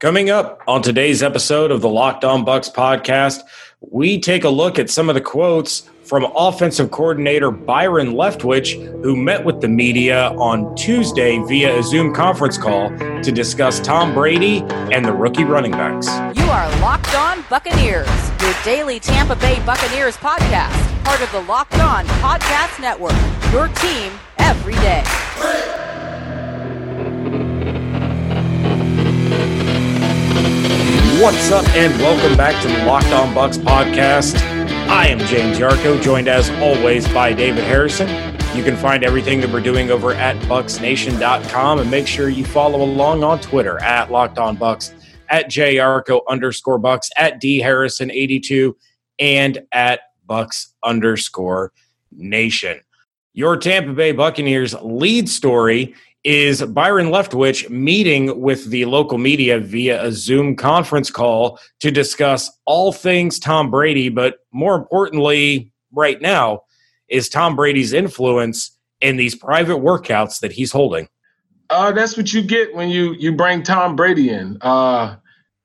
Coming up on today's episode of the Locked On Bucs podcast, we take a look at some of the quotes from offensive coordinator Byron Leftwich, who met with the media on Tuesday via a Zoom conference call to discuss Tom Brady and the rookie running backs. You are Locked On Buccaneers, your daily Tampa Bay Buccaneers podcast, part of the Locked On Podcast Network, your team every day. What's up, and welcome back to the Locked On Bucs podcast. I am James Yarcho, joined as always by David Harrison. You can find everything that we're doing over at bucsnation.com and make sure you follow along on Twitter at Locked On Bucs, at JYarcho underscore Bucs, at D Harrison 82, and at Bucs underscore Nation. Your Tampa Bay Buccaneers lead story is Byron Leftwich meeting with the local media via a Zoom conference call to discuss all things Tom Brady, but more importantly, right now, is Tom Brady's influence in these private workouts that he's holding. Uh, that's what you get when you you bring Tom Brady in. Uh,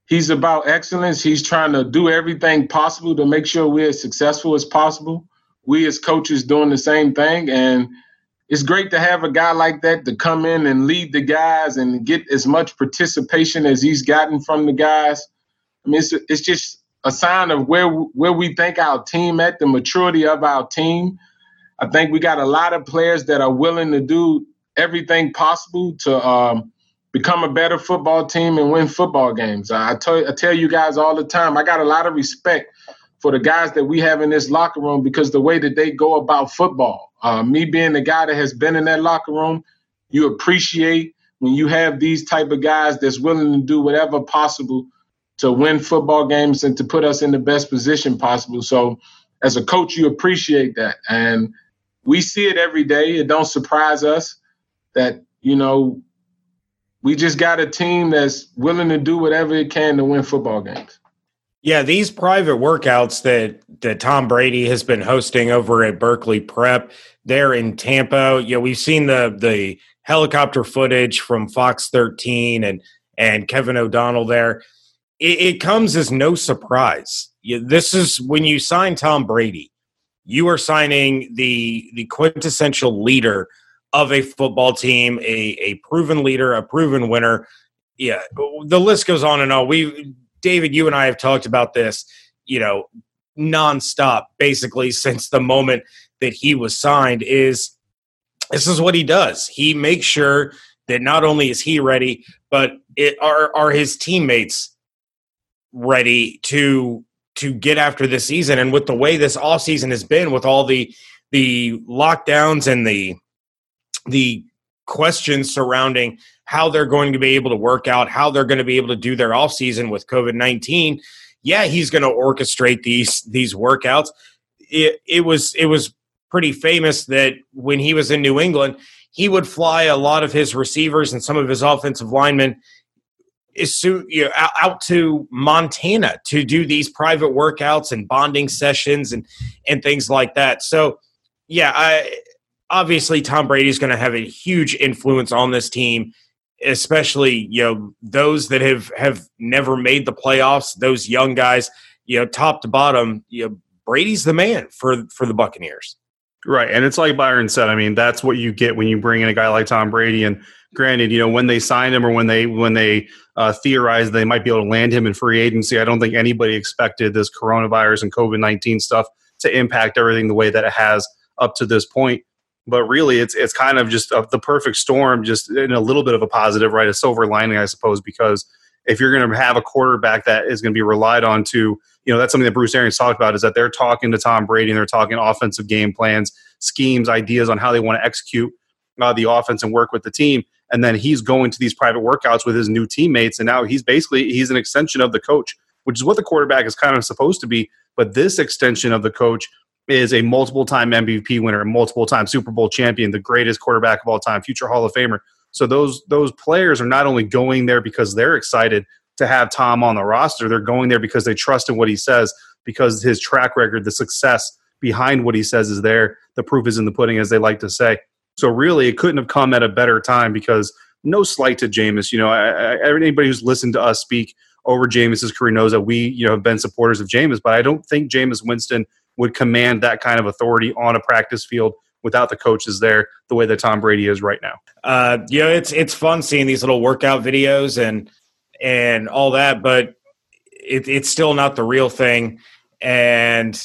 he's about excellence. He's trying to do everything possible to make sure we're as successful as possible. We as coaches doing the same thing, and it's great to have a guy like that to come in and lead the guys and get as much participation as he's gotten from the guys. I mean, it's, it's just a sign of where where we think our team at, the maturity of our team. I think we got a lot of players that are willing to do everything possible to um, become a better football team and win football games. I tell I tell you guys all the time, I got a lot of respect for the guys that we have in this locker room because the way that they go about football. Uh, me being the guy that has been in that locker room, you appreciate when you have these type of guys that's willing to do whatever possible to win football games and to put us in the best position possible. So as a coach, you appreciate that. And we see it every day. It don't surprise us that, you know, we just got a team that's willing to do whatever it can to win football games. Yeah, these private workouts that that Tom Brady has been hosting over at Berkeley Prep, they're in Tampa. You know, we've seen the the helicopter footage from Fox 13 and and Kevin O'Donnell there. It, it comes as no surprise. You, this is when you sign Tom Brady, you are signing the the quintessential leader of a football team, a a proven leader, a proven winner. Yeah, the list goes on and on. We David, you and I have talked about this, you know, nonstop basically since the moment that he was signed is this is what he does. He makes sure that not only is he ready, but it are are his teammates ready to to get after this season and with the way this off season has been with all the the lockdowns and the the questions surrounding how they're going to be able to work out, how they're going to be able to do their off season with COVID nineteen. Yeah, he's going to orchestrate these these workouts. It, it was it was pretty famous that when he was in New England, he would fly a lot of his receivers and some of his offensive linemen out to Montana to do these private workouts and bonding sessions and and things like that. So yeah, I obviously Tom Brady is going to have a huge influence on this team especially you know those that have have never made the playoffs those young guys you know top to bottom you know brady's the man for for the buccaneers. Right and it's like byron said i mean that's what you get when you bring in a guy like tom brady and granted you know when they signed him or when they when they uh, theorized they might be able to land him in free agency i don't think anybody expected this coronavirus and covid-19 stuff to impact everything the way that it has up to this point but really it's it's kind of just a, the perfect storm just in a little bit of a positive right? A silver lining i suppose because if you're going to have a quarterback that is going to be relied on to you know that's something that bruce arians talked about is that they're talking to tom brady and they're talking offensive game plans schemes ideas on how they want to execute uh, the offense and work with the team and then he's going to these private workouts with his new teammates and now he's basically he's an extension of the coach which is what the quarterback is kind of supposed to be but this extension of the coach is a multiple time MVP winner, a multiple time Super Bowl champion, the greatest quarterback of all time, future Hall of Famer. So those those players are not only going there because they're excited to have Tom on the roster, they're going there because they trust in what he says, because his track record, the success behind what he says is there. The proof is in the pudding, as they like to say. So really, it couldn't have come at a better time because no slight to Jameis. You know, I, I, anybody who's listened to us speak over Jameis's career knows that we, you know, have been supporters of Jameis, but I don't think Jameis Winston would command that kind of authority on a practice field without the coaches there the way that Tom Brady is right now. Uh, you know, it's it's fun seeing these little workout videos and and all that, but it, it's still not the real thing. And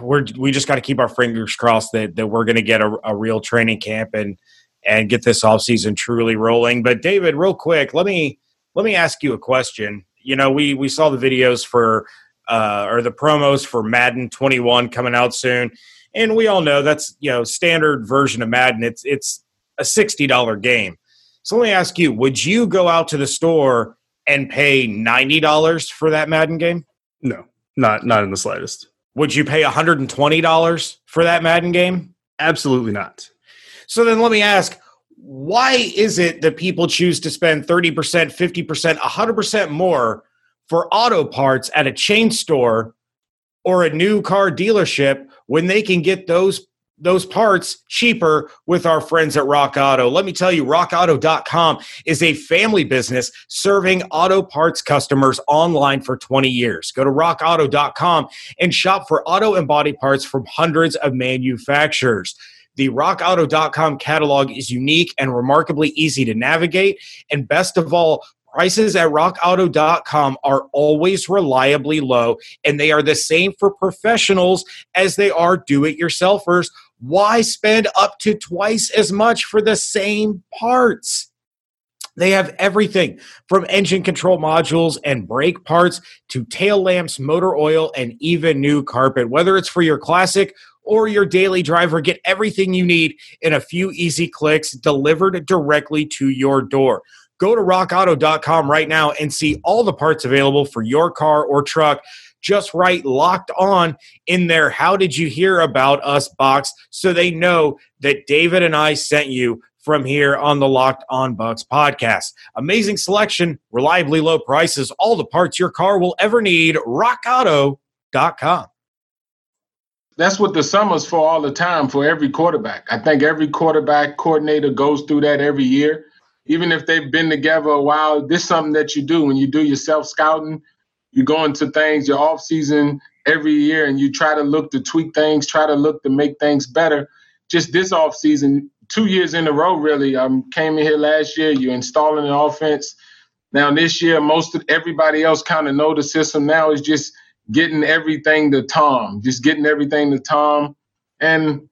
we're we just got to keep our fingers crossed that that we're going to get a, a real training camp and and get this off season truly rolling. But David, real quick, let me let me ask you a question. You know, we we saw the videos for uh, or the promos for Madden 21 coming out soon, and we all know that's you know standard version of Madden. It's it's a sixty dollar game. So let me ask you: Would you go out to the store and pay ninety dollars for that Madden game? No, not not in the slightest. Would you pay one hundred and twenty dollars for that Madden game? Absolutely not. So then let me ask: Why is it that people choose to spend thirty percent, fifty percent, hundred percent more for auto parts at a chain store or a new car dealership when they can get those those parts cheaper with our friends at Rock Auto. Let me tell you, rockauto.com is a family business serving auto parts customers online for 20 years. Go to rockauto.com and shop for auto and body parts from hundreds of manufacturers. The rockauto.com catalog is unique and remarkably easy to navigate. And best of all, Prices at rockauto.com are always reliably low, and they are the same for professionals as they are do it yourselfers. Why spend up to twice as much for the same parts? They have everything from engine control modules and brake parts to tail lamps, motor oil, and even new carpet. Whether it's for your classic or your daily driver, get everything you need in a few easy clicks delivered directly to your door. Go to rockauto.com right now and see all the parts available for your car or truck. Just write locked on in there. How did you hear about us box so they know that David and I sent you from here on the Locked On Bucs podcast. Amazing selection, reliably low prices, all the parts your car will ever need. RockAuto.com. That's what the summer's for all the time for every quarterback. I think every quarterback coordinator goes through that every year even if they've been together a while, this is something that you do when you do your self scouting. You go into things your off season every year, and you try to look to tweak things, try to look to make things better. Just this off season, two years in a row, really. I um, came in here last year. You're installing an offense. Now this year, most of everybody else kind of know the system. Now is just getting everything to Tom, just getting everything to Tom, and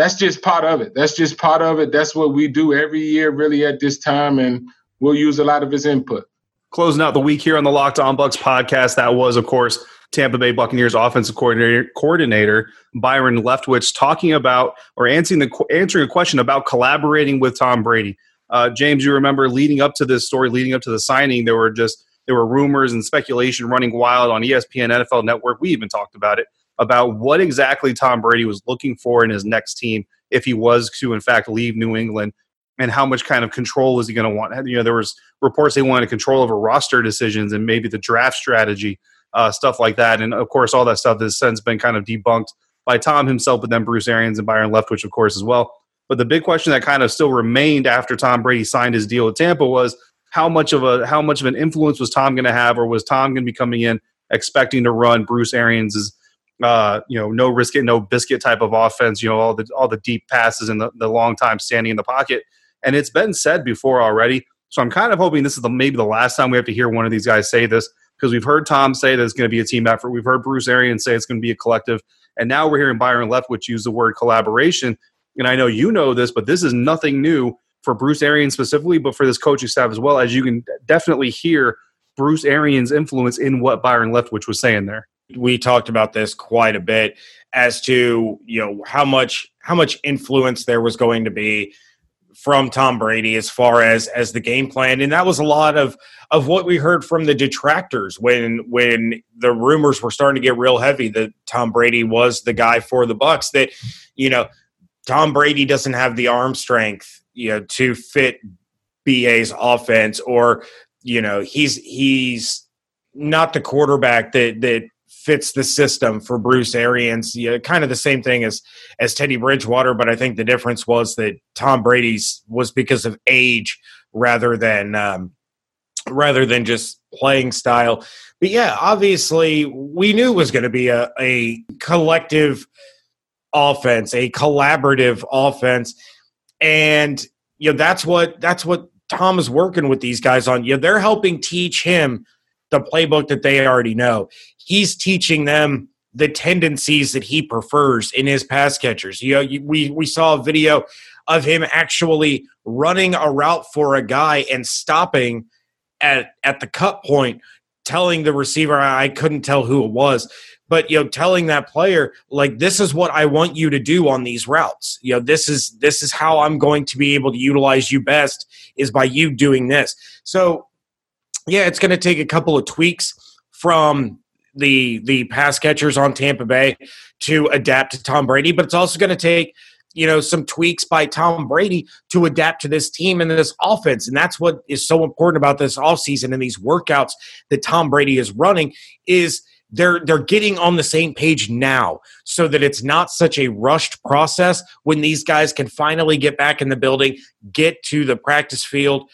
that's just part of it. That's just part of it. That's what we do every year, really, at this time, and we'll use a lot of his input. Closing out the week here on the Locked On Bucs podcast, that was, of course, Tampa Bay Buccaneers offensive coordinator, coordinator Byron Leftwich talking about or answering the answering a question about collaborating with Tom Brady. Uh, James, you remember leading up to this story, leading up to the signing, there were just there were rumors and speculation running wild on ESPN, NFL Network. We even talked about it about what exactly Tom Brady was looking for in his next team if he was to, in fact, leave New England, and how much kind of control was he going to want. You know, there was reports they wanted control over roster decisions and maybe the draft strategy, uh, stuff like that. And of course, all that stuff has since been kind of debunked by Tom himself, but then Bruce Arians and Byron Leftwich, of course, as well. But the big question that kind of still remained after Tom Brady signed his deal with Tampa was how much of a how much of an influence was Tom going to have, or was Tom going to be coming in expecting to run Bruce Arians's uh, you know, no risk it, no biscuit type of offense. You know, all the all the deep passes and the, the long time standing in the pocket. And it's been said before already. So I'm kind of hoping this is the maybe the last time we have to hear one of these guys say this because we've heard Tom say that it's going to be a team effort. We've heard Bruce Arians say it's going to be a collective, and now we're hearing Byron Leftwich use the word collaboration. And I know you know this, but this is nothing new for Bruce Arians specifically, but for this coaching staff as well. As you can definitely hear Bruce Arians' influence in what Byron Leftwich was saying there we talked about this quite a bit as to you know how much how much influence there was going to be from Tom Brady as far as as the game plan and that was a lot of of what we heard from the detractors when when the rumors were starting to get real heavy that Tom Brady was the guy for the Bucs. that you know Tom Brady doesn't have the arm strength you know to fit BA's offense or you know he's he's not the quarterback that that fits the system for Bruce Arians. Yeah, kind of the same thing as as Teddy Bridgewater, but I think the difference was that Tom Brady's was because of age rather than um, rather than just playing style. But yeah, obviously we knew it was going to be a, a collective offense, a collaborative offense, and you know that's what that's what Tom is working with these guys on. You know, they're helping teach him the playbook that they already know. He's teaching them the tendencies that he prefers in his pass catchers. You know, we we saw a video of him actually running a route for a guy and stopping at at the cut point, telling the receiver I couldn't tell who it was, but you know, telling that player like this is what I want you to do on these routes. You know, this is this is how I'm going to be able to utilize you best is by you doing this. So yeah, it's going to take a couple of tweaks from the the pass catchers on Tampa Bay to adapt to Tom Brady, but it's also going to take you know some tweaks by Tom Brady to adapt to this team and this offense. And that's what is so important about this offseason and these workouts that Tom Brady is running is they're they're getting on the same page now so that it's not such a rushed process when these guys can finally get back in the building get to the practice field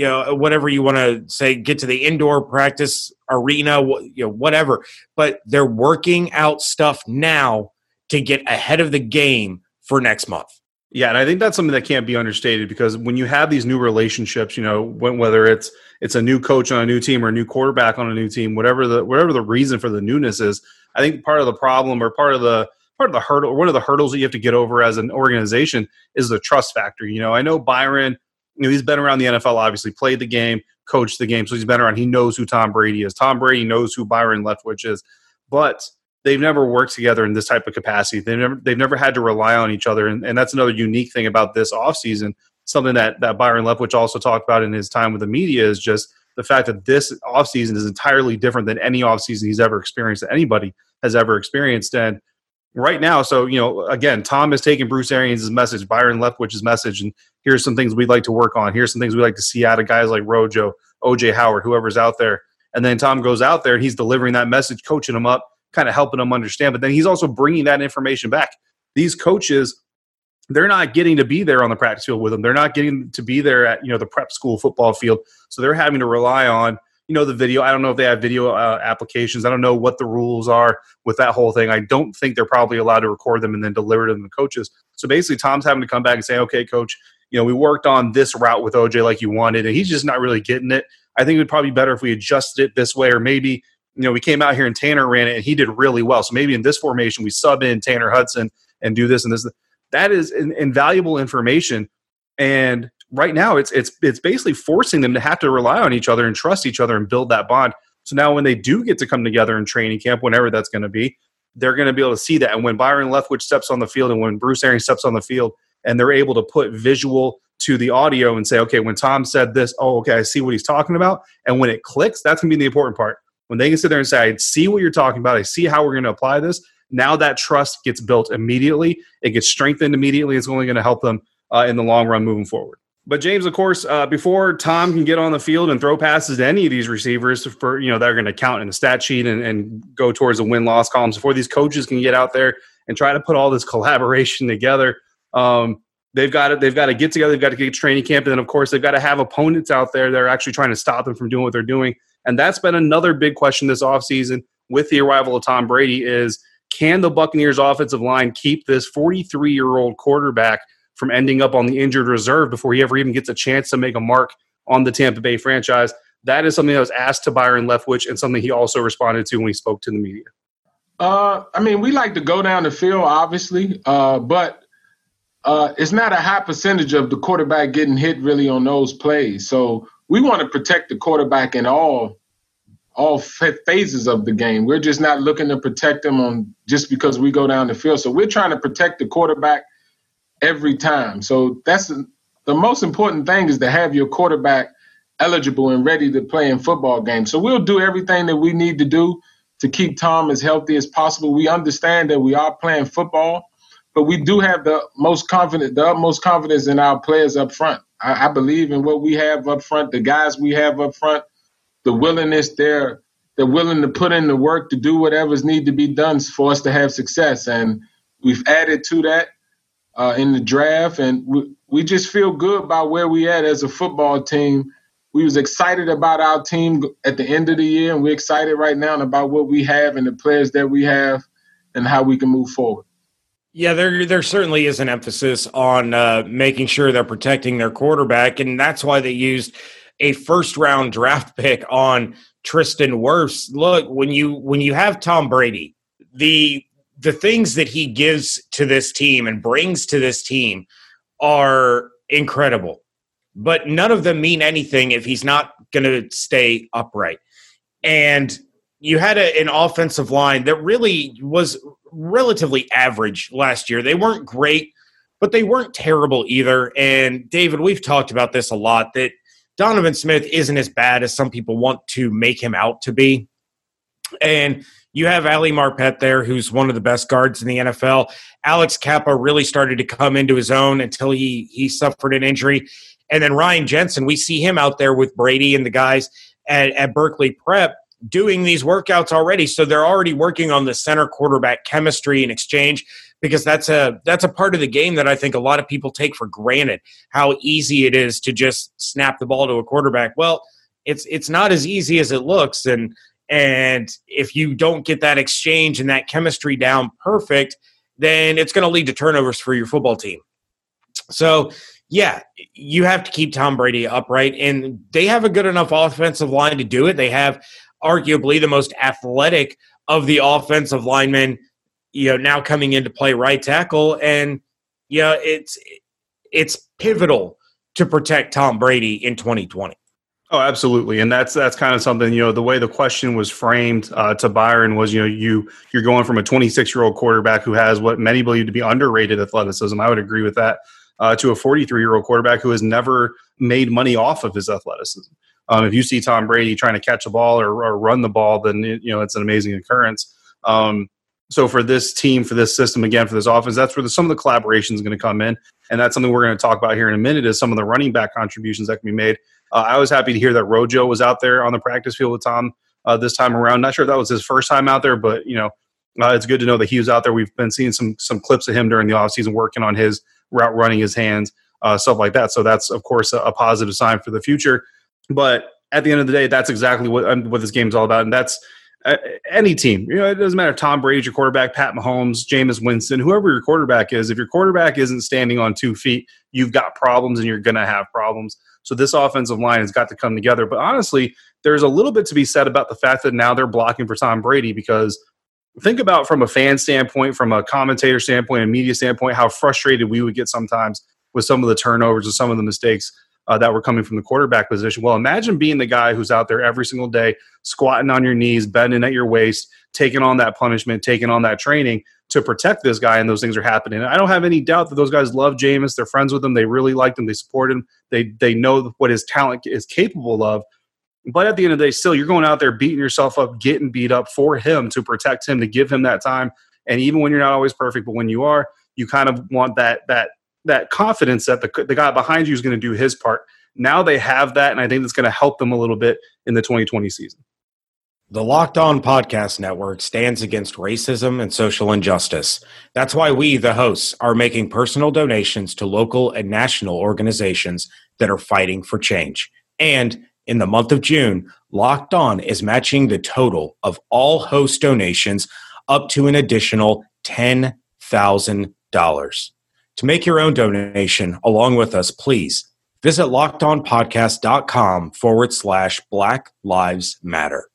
you know whatever you want to say get to the indoor practice arena you know whatever. But they're working out stuff now to get ahead of the game for next month. Yeah and i think that's something that can't be understated because when you have these new relationships you know whether it's it's a new coach on a new team or a new quarterback on a new team whatever the whatever the reason for the newness is i think part of the problem or part of the part of the hurdle or one of the hurdles that you have to get over as an organization is the trust factor. You know i know byron you know, he's been around the NFL, obviously, played the game, coached the game, so he's been around. He knows who Tom Brady is. Tom Brady knows who Byron Leftwich is, but they've never worked together in this type of capacity. They've never they've never had to rely on each other, and, and that's another unique thing about this offseason. Something that that Byron Leftwich also talked about in his time with the media is just the fact that this offseason is entirely different than any offseason he's ever experienced that anybody has ever experienced. And right now, so you know, again, Tom is taking Bruce Arians' message, Byron Leftwich's message, and here's some things we'd like to work on. Here's some things we'd like to see out of guys like Rojo, OJ Howard, whoever's out there. And then Tom goes out there and he's delivering that message, coaching them up, kind of helping them understand. But then he's also bringing that information back. These coaches, they're not getting to be there on the practice field with them. They're not getting to be there at you know the prep school football field. So they're having to rely on you know the video. I don't know if they have video uh, applications. I don't know what the rules are with that whole thing. I don't think they're probably allowed to record them and then deliver them to coaches. So basically, Tom's having to come back and say, "Okay, coach, you know we worked on this route with OJ like you wanted, and he's just not really getting it. I think it would probably be better if we adjusted it this way, or maybe." You know, we came out here and Tanner ran it and he did really well. So maybe in this formation, we sub in Tanner Hudson and do this and this. That is invaluable information. And right now it's it's it's basically forcing them to have to rely on each other and trust each other and build that bond. So now when they do get to come together in training camp, whenever that's going to be, they're going to be able to see that. And when Byron Leftwich steps on the field and when Bruce Arians steps on the field, and they're able to put visual to the audio and say, okay, when Tom said this, oh, okay, I see what he's talking about. And when it clicks, that's going to be the important part. When they can sit there and say, I see what you're talking about, I see how we're going to apply this. Now that trust gets built immediately. It gets strengthened immediately. It's only going to help them uh, in the long run moving forward. But James, of course, uh, before Tom can get on the field and throw passes to any of these receivers, for you know they're going to count in the stat sheet and, and go towards the win loss columns. Before these coaches can get out there and try to put all this collaboration together, um, they've got to they've got to get together. They've got to get training camp, and then of course they've got to have opponents out there that are actually trying to stop them from doing what they're doing. And that's been another big question this offseason with the arrival of Tom Brady: is can the Buccaneers offensive line keep this 43 year old quarterback? From ending up on the injured reserve before he ever even gets a chance to make a mark on the Tampa Bay franchise. That is something that was asked to Byron Leftwich and something he also responded to when he spoke to the media. Uh, I mean, we like to go down the field, obviously, uh, but uh, it's not a high percentage of the quarterback getting hit really on those plays. So we want to protect the quarterback in all all phases of the game. We're just not looking to protect them on just because we go down the field. So we're trying to protect the quarterback every time. So that's the most important thing is to have your quarterback eligible and ready to play in football games. So we'll do everything that we need to do to keep Tom as healthy as possible. We understand that we are playing football, but we do have the most confident, the utmost confidence in our players up front. I, I believe in what we have up front, the guys we have up front, the willingness, their they're willing to put in the work to do whatever's need to be done for us to have success. And we've added to that uh, in the draft, and we, we just feel good about where we at as a football team. We was excited about our team at the end of the year, and we're excited right now about what we have and the players that we have and how we can move forward. Yeah, there there certainly is an emphasis on uh, making sure they're protecting their quarterback, and that's why they used a first round draft pick on Tristan Wirfs. Look, when you when you have Tom Brady, the the things that he gives to this team and brings to this team are incredible. But none of them mean anything if he's not going to stay upright. And you had a, an offensive line that really was relatively average last year. They weren't great, but they weren't terrible either. And David, we've talked about this a lot that Donovan Smith isn't as bad as some people want to make him out to be. And you have Ali Marpet there, who's one of the best guards in the NFL. Alex Cappa really started to come into his own until he he suffered an injury. And then Ryan Jensen, we see him out there with Brady and the guys at, at Berkeley Prep doing these workouts already. So they're already working on the center quarterback chemistry and exchange because that's a that's a part of the game that I think a lot of people take for granted. How easy it is to just snap the ball to a quarterback. Well, it's it's not as easy as it looks, and and if you don't get that exchange and that chemistry down perfect, then it's going to lead to turnovers for your football team. So yeah, you have to keep Tom Brady upright, and they have a good enough offensive line to do it. They have arguably the most athletic of the offensive linemen, you know, now coming into play right tackle, and you know, it's it's pivotal to protect Tom Brady in 2020. Oh, absolutely, and that's that's kind of something you know. The way the question was framed uh, to Byron was, you know, you you're going from a 26 year old quarterback who has what many believe to be underrated athleticism. I would agree with that uh, to a 43 year old quarterback who has never made money off of his athleticism. Um, if you see Tom Brady trying to catch a ball or, or run the ball, then it, you know it's an amazing occurrence. Um, so for this team, for this system, again for this offense, that's where the, some of the collaboration is going to come in, and that's something we're going to talk about here in a minute. Is some of the running back contributions that can be made. Uh, I was happy to hear that Rojo was out there on the practice field with Tom uh, this time around. Not sure if that was his first time out there, but you know, uh, it's good to know that he was out there. We've been seeing some some clips of him during the offseason working on his route running his hands, uh, stuff like that. So that's of course a, a, positive sign for the future. But at the end of the day, that's exactly what um, what this game is all about, and that's uh, any team. You know, it doesn't matter. Tom Brady's your quarterback, Pat Mahomes, Jameis Winston, whoever your quarterback is. If your quarterback isn't standing on two feet, you've got problems, and you're going to have problems. So this offensive line has got to come together. But honestly, there's a little bit to be said about the fact that now they're blocking for Tom Brady because think about from a fan standpoint, from a commentator standpoint, a media standpoint, how frustrated we would get sometimes with some of the turnovers or some of the mistakes uh, that were coming from the quarterback position. Well, imagine being the guy who's out there every single day, squatting on your knees, bending at your waist, taking on that punishment, taking on that training to protect this guy, and those things are happening. I don't have any doubt that those guys love Jameis. They're friends with him. They really like him. They support him. They they know what his talent is capable of. But at the end of the day, still, you're going out there beating yourself up, getting beat up for him to protect him, to give him that time. And even when you're not always perfect, but when you are, you kind of want that that that confidence that the the guy behind you is going to do his part. Now they have that, and I think that's going to help them a little bit in the 2020 season. The Locked On Podcast Network stands against racism and social injustice. That's why we, the hosts, are making personal donations to local and national organizations that are fighting for change. And in the month of June, Locked On is matching the total of all host donations up to an additional $10,000. To make your own donation along with us, please visit lockedonpodcast.com forward slash Black Lives Matter.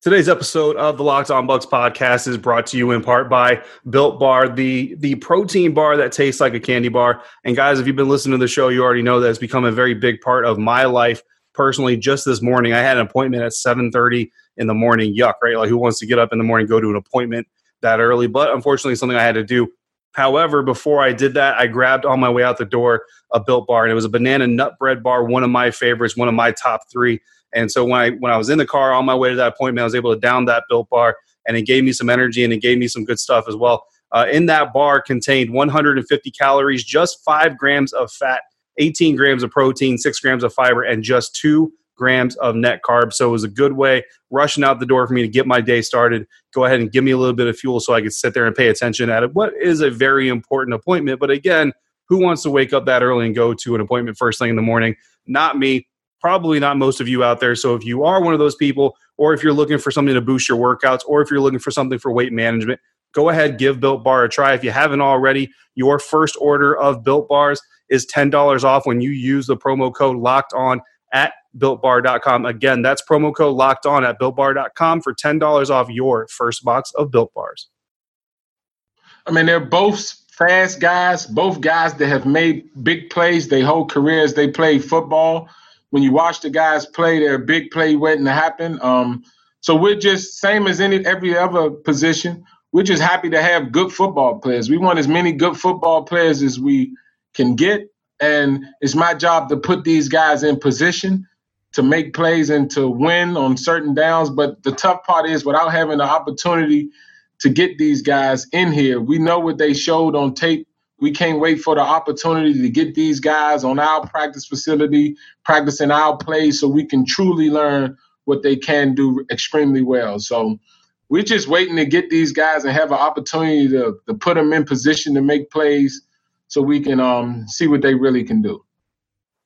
Today's episode of the Locked On Bucs podcast is brought to you in part by Built Bar, the the protein bar that tastes like a candy bar. And guys, if you've been listening to the show, you already know that it's become a very big part of my life personally just this morning i had an appointment at 7.30 in the morning yuck right like who wants to get up in the morning go to an appointment that early but unfortunately something i had to do however before i did that i grabbed on my way out the door a built bar and it was a banana nut bread bar one of my favorites one of my top three. And so when i when i was in the car on my way to that appointment i was able to down that built bar and it gave me some energy and it gave me some good stuff as well. Uh, in that bar contained 150 calories just five grams of fat 18 grams of protein, six grams of fiber, and just two grams of net carbs. So it was a good way, rushing out the door for me to get my day started. Go ahead and give me a little bit of fuel so I could sit there and pay attention at it. What is a very important appointment. But again, who wants to wake up that early and go to an appointment first thing in the morning? Not me. Probably not most of you out there. So if you are one of those people, or if you're looking for something to boost your workouts, or if you're looking for something for weight management, go ahead, give Built Bar a try. If you haven't already, your first order of Built Bars is $10 off when you use the promo code locked on at builtbar.com. Again, that's promo code locked on at builtbar.com for $10 off your first box of Built Bars. I mean, they're both fast guys, both guys that have made big plays their whole careers. They play football. When you watch the guys play, they're big play waiting to happen. Um, so we're just same as any every other position. We're just happy to have good football players. We want as many good football players as we can get. And it's my job to put these guys in position to make plays and to win on certain downs. But the tough part is without having the opportunity to get these guys in here, we know what they showed on tape. We can't wait for the opportunity to get these guys on our practice facility, practicing our plays so we can truly learn what they can do extremely well. So we're just waiting to get these guys and have an opportunity to, to put them in position to make plays so we can um, see what they really can do.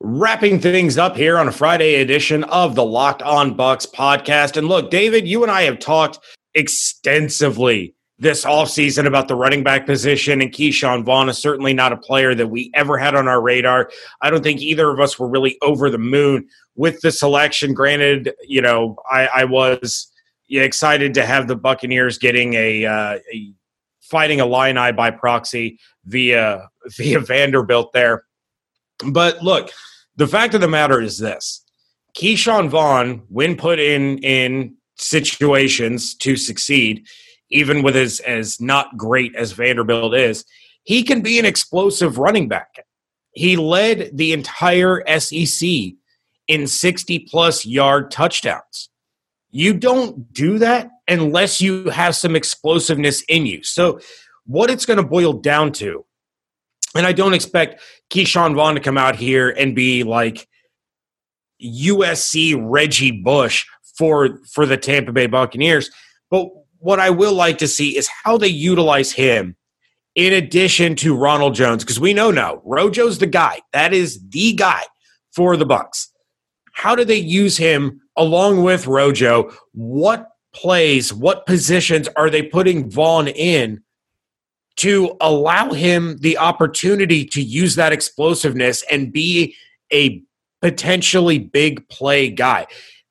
Wrapping things up here on a Friday edition of the Locked On Bucs podcast. And look, David, you and I have talked extensively this offseason about the running back position, and Ke'Shawn Vaughn is certainly not a player that we ever had on our radar. I don't think either of us were really over the moon with the selection. Granted, you know, I, I was excited to have the Buccaneers getting a, uh, fighting a fighting Illini by proxy via via Vanderbilt there. But look, the fact of the matter is this: Ke'Shawn Vaughn, when put in in situations to succeed, even with as as not great as Vanderbilt is, he can be an explosive running back. He led the entire SEC in 60 plus yard touchdowns. You don't do that unless you have some explosiveness in you. So, what it's going to boil down to, and I don't expect Ke'Shawn Vaughn to come out here and be like USC Reggie Bush for for the Tampa Bay Buccaneers, but what I will like to see is how they utilize him in addition to Ronald Jones, because we know now Rojo's the guy. That is the guy for the Bucs. How do they use him along with Rojo? What plays, what positions are they putting Vaughn in to allow him the opportunity to use that explosiveness and be a potentially big play guy?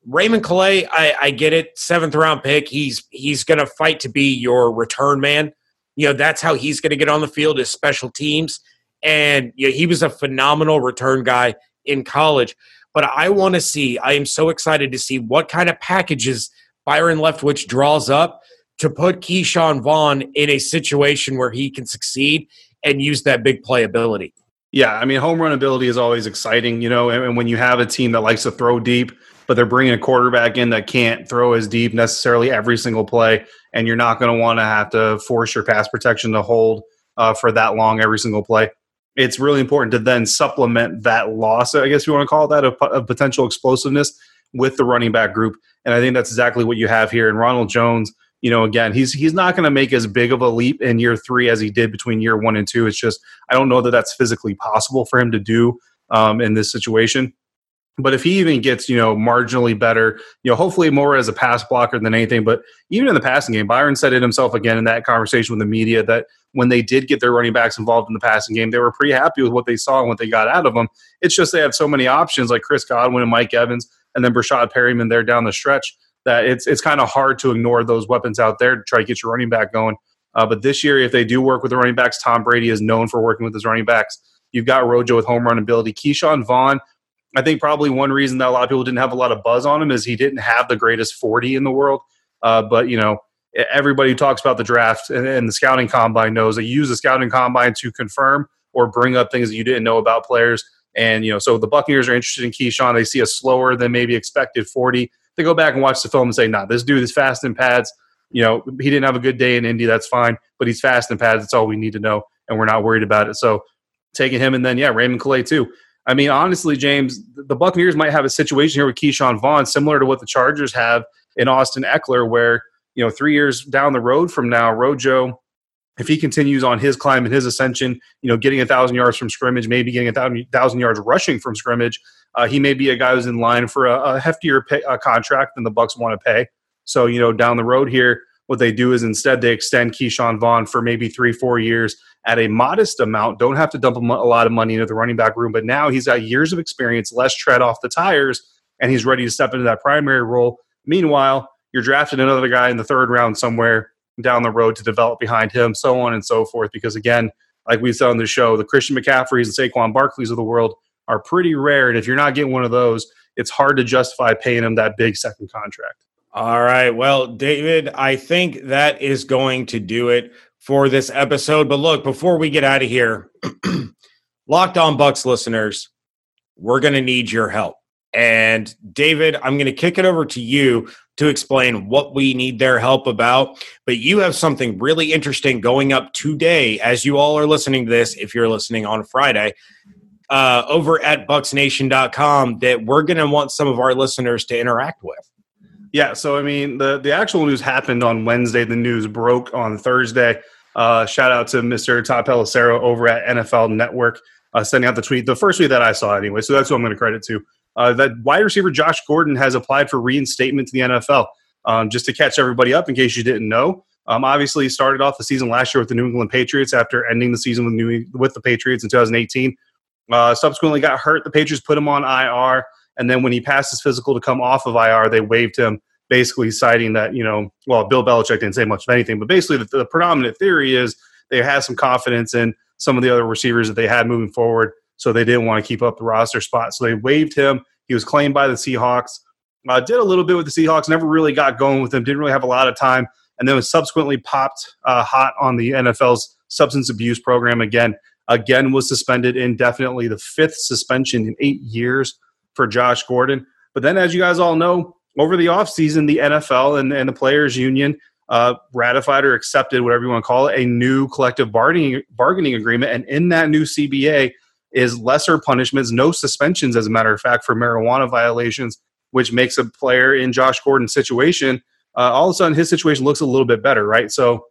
Raymond Calais, I, I get it, seventh round pick. He's he's going to fight to be your return man. You know that's how he's going to get on the field as special teams, and you know, he was a phenomenal return guy in college. But I want to see. I am so excited to see what kind of packages Byron Leftwich draws up to put Ke'Shawn Vaughn in a situation where he can succeed and use that big playability. Yeah, I mean, home run ability is always exciting, you know, and when you have a team that likes to throw deep, but they're bringing a quarterback in that can't throw as deep necessarily every single play, and you're not going to want to have to force your pass protection to hold uh, for that long every single play. It's really important to then supplement that loss, I guess you want to call that, a potential explosiveness with the running back group and I think that's exactly what you have here. And Ronald Jones, you know, again, he's he's not going to make as big of a leap in year three as he did between year one and two. It's just I don't know that that's physically possible for him to do um, in this situation. But if he even gets, you know, marginally better, you know, hopefully more as a pass blocker than anything. But even in the passing game, Byron said it himself again in that conversation with the media that when they did get their running backs involved in the passing game, they were pretty happy with what they saw and what they got out of them. It's just they have so many options like Chris Godwin and Mike Evans and then Breshad Perriman there down the stretch. That it's it's kind of hard to ignore those weapons out there to try to get your running back going. Uh, but this year, if they do work with the running backs, Tom Brady is known for working with his running backs. You've got Rojo with home run ability. Ke'Shawn Vaughn, I think probably one reason that a lot of people didn't have a lot of buzz on him is he didn't have the greatest 40 in the world. Uh, but, you know, everybody who talks about the draft and, and, the scouting combine knows that you use the scouting combine to confirm or bring up things that you didn't know about players. And, you know, so the Buccaneers are interested in Ke'Shawn. They see a slower than maybe expected 40. They go back and watch the film and say, nah, this dude is fast in pads. You know, he didn't have a good day in Indy. That's fine. But he's fast in pads. That's all we need to know. And we're not worried about it. So taking him and then, yeah, Raymond Calais too. I mean, honestly, James, the Buccaneers might have a situation here with Ke'Shawn Vaughn similar to what the Chargers have in Austin Ekeler, where you know three years down the road from now, Rojo, if he continues on his climb and his ascension, you know, getting a thousand yards from scrimmage, maybe getting a thousand, yards rushing from scrimmage, uh, he may be a guy who's in line for a, a heftier pay, a contract than the Bucs want to pay. So you know, down the road here, what they do is instead they extend Ke'Shawn Vaughn for maybe three, four years at a modest amount. Don't have to dump a lot of money into the running back room, but now he's got years of experience, less tread off the tires, and he's ready to step into that primary role. Meanwhile, you're drafting another guy in the third round somewhere down the road to develop behind him, so on and so forth. Because again, like we said on the show, the Christian McCaffreys and Saquon Barkleys of the world are pretty rare. And if you're not getting one of those, it's hard to justify paying him that big second contract. All right. Well, David, I think that is going to do it for this episode. But look, before we get out of here, Locked On Bucs listeners, we're going to need your help. And David, I'm going to kick it over to you to explain what we need their help about. But you have something really interesting going up today as you all are listening to this, if you're listening on Friday, uh, over at bucsnation.com that we're going to want some of our listeners to interact with. Yeah, so I mean, the the actual news happened on Wednesday. The news broke on Thursday. Uh, shout out to Mr. Todd over at NFL Network uh, sending out the tweet. The first tweet that I saw, anyway. So that's who I'm going to credit to. Uh, that wide receiver Josh Gordon has applied for reinstatement to the NFL. Um, just to catch everybody up, in case you didn't know, um, obviously started off the season last year with the New England Patriots after ending the season with New with the Patriots in 2018. Uh, subsequently got hurt. The Patriots put him on IR. And then when he passed his physical to come off of IR, they waived him, basically citing that, you know, well, Bill Belichick didn't say much of anything, but basically the, the predominant theory is they had some confidence in some of the other receivers that they had moving forward. So they didn't want to keep up the roster spot. So they waived him. He was claimed by the Seahawks. Uh, did a little bit with the Seahawks, never really got going with them, didn't really have a lot of time, and then was subsequently popped uh, hot on the NFL's substance abuse program again. Again, was suspended indefinitely, the fifth suspension in eight years for Josh Gordon. But then, as you guys all know, over the offseason, the NFL and, and the Players Union uh, ratified or accepted, whatever you want to call it, a new collective bargaining, bargaining agreement. And in that new CBA is lesser punishments, no suspensions, as a matter of fact, for marijuana violations, which makes a player in Josh Gordon's situation, uh, all of a sudden his situation looks a little bit better, right? So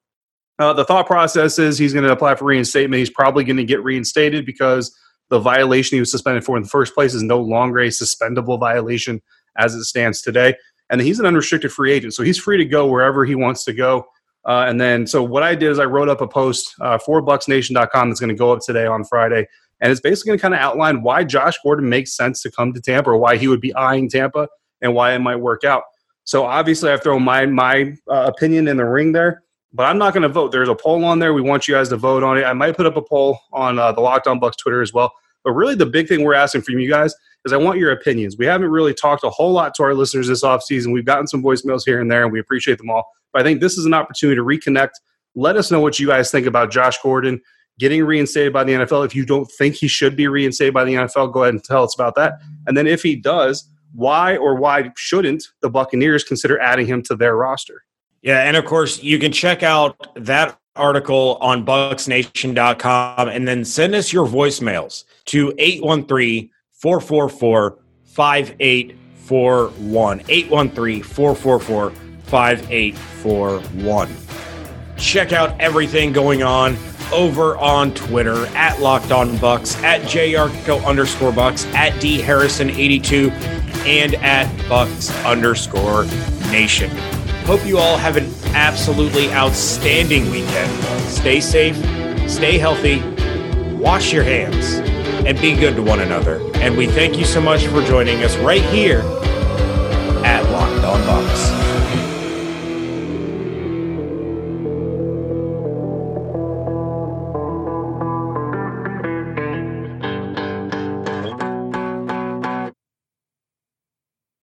uh, the thought process is he's going to apply for reinstatement. He's probably going to get reinstated because – the violation he was suspended for in the first place is no longer a suspendable violation as it stands today. And he's an unrestricted free agent, so he's free to go wherever he wants to go. Uh, and then, so what I did is I wrote up a post uh, for BucsNation.com that's going to go up today on Friday, and it's basically going to kind of outline why Josh Gordon makes sense to come to Tampa, or why he would be eyeing Tampa, and why it might work out. So obviously, I've thrown my my uh, opinion in the ring there, but I'm not going to vote. There's a poll on there. We want you guys to vote on it. I might put up a poll on uh, the Locked On Bucs Twitter as well. But really, the big thing we're asking from you guys is I want your opinions. We haven't really talked a whole lot to our listeners this offseason. We've gotten some voicemails here and there, and we appreciate them all. But I think this is an opportunity to reconnect. Let us know what you guys think about Josh Gordon getting reinstated by the NFL. If you don't think he should be reinstated by the NFL, go ahead and tell us about that. And then if he does, why or why shouldn't the Buccaneers consider adding him to their roster? Yeah, and of course, you can check out that article on bucsnation.com and then send us your voicemails to 813 444 5841. 813 444 5841. Check out everything going on over on Twitter at Locked On Bucs, at JYarcho underscore Bucs, at D Harrison 82, and at Bucs underscore Nation. Hope you all have an absolutely outstanding weekend. Stay safe, stay healthy, wash your hands, and be good to one another. And we thank you so much for joining us right here at Locked On Bucs.